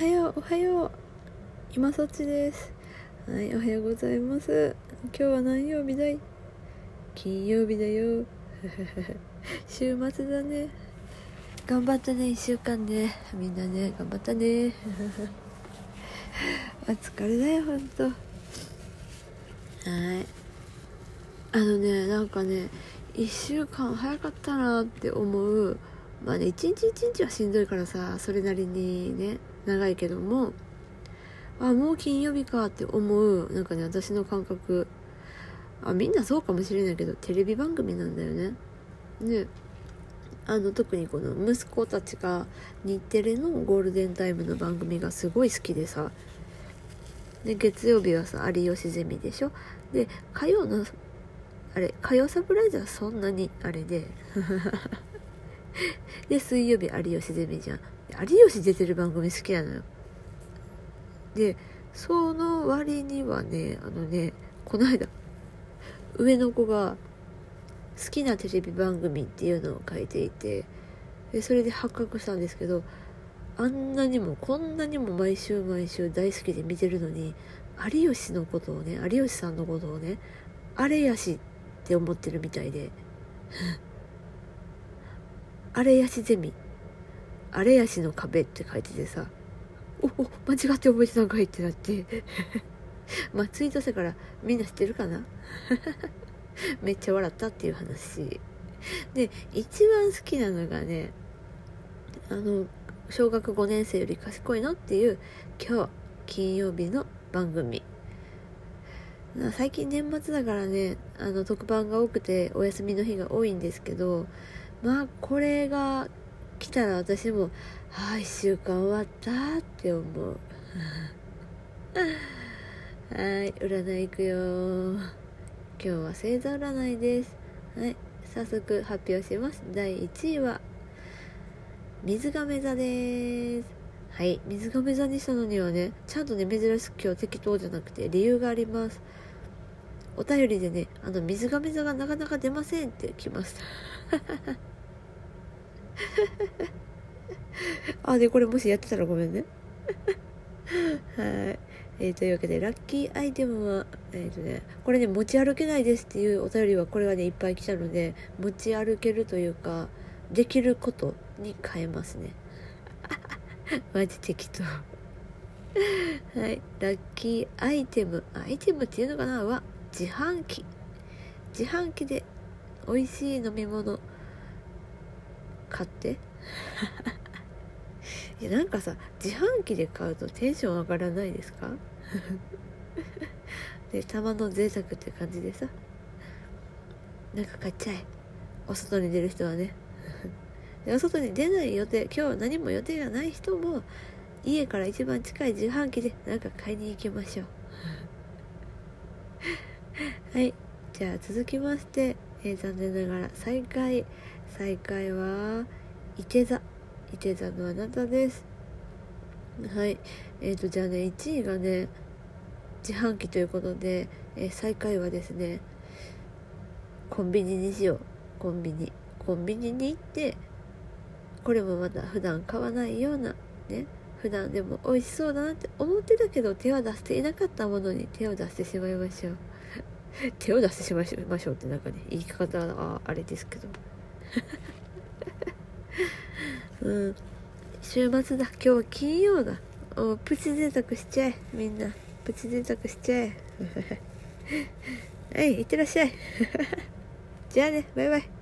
はようおはよう。今そちです。はいおはようございます。今日は何曜日だい？金曜日だよ。週末だね。頑張ったね1週間ね。みんなね頑張ったね。お疲れだよほんと。はい。あのねなんかね1週間早かったなって思う。まあね一日一日はしんどいからさそれなりにね。長いけどもあもう金曜日かって思うなんかね私の感覚。あみんなそうかもしれないけどテレビ番組なんだよね。ね。あの特にこの息子たちが日テレのゴールデンタイムの番組がすごい好きでさ。で月曜日はさ有吉ゼミでしょ。で火曜のあれ火曜サプライズはそんなにあれで。で水曜日有吉ゼミじゃん。有吉出てる番組好きなのよ。でその割にはねあのねこの間上の子が好きなテレビ番組っていうのを書いていてでそれで発覚したんですけどあんなにもこんなにも毎週毎週大好きで見てるのに有吉のことをね有吉さんのことをねあれやしって思ってるみたいで。あれやしゼミ。あれやしの壁って書いててさおお間違って覚えてたんかいってなって。まあツイートしたからみんな知ってるかな？めっちゃ笑ったっていう話。で一番好きなのがねあの小学5年生より賢いのっていう今日金曜日の番組。最近年末だからねあの特番が多くてお休みの日が多いんですけどまあこれが来たら私も「ああ1週間終わった」って思う。はい占いいくよ。今日は星座占いです。はい早速発表します。第1位は水亀座です。はい水亀座にしたのにはねちゃんとね珍しく今日適当じゃなくて理由があります。お便りでねあの水亀座がなかなか出ませんって来ました。あ、で、これもしやってたらごめんね。はい。えー、というわけで、ラッキーアイテムは、えっ、ー、とね、これね、持ち歩けないですっていうお便りは、これがね、いっぱい来たので、持ち歩けるというか、できることに変えますね。マジ適当。はい。ラッキーアイテム。アイテムっていうのかな？は、自販機。自販機で美味しい飲み物買って。いやなんかさ自販機で買うとテンション上がらないですか？でたまの贅沢って感じでさ。なんか買っちゃえ。お外に出る人はね。でお外に出ない予定今日は何も予定がない人も家から一番近い自販機でなんか買いに行きましょう。はい。じゃあ続きましてえー、残念ながら再開再開はいて座。いて座のあなたです。はい。えーとじゃあね1位がね自販機ということで、えー、最下位はですねコンビニにしよう。コンビニ。コンビニに行ってこれもまた普段買わないようなね。普段でも美味しそうだなって思ってたけど手は出していなかったものに手を出してしまいましょう。手を出してしまいましょうってなんかね言い方はあれですけど。うん。週末だ。今日は金曜だ。おプチ贅沢しちゃえ。みんな。プチ贅沢しちゃえ。はいいってらっしゃい。じゃあね。バイバイ。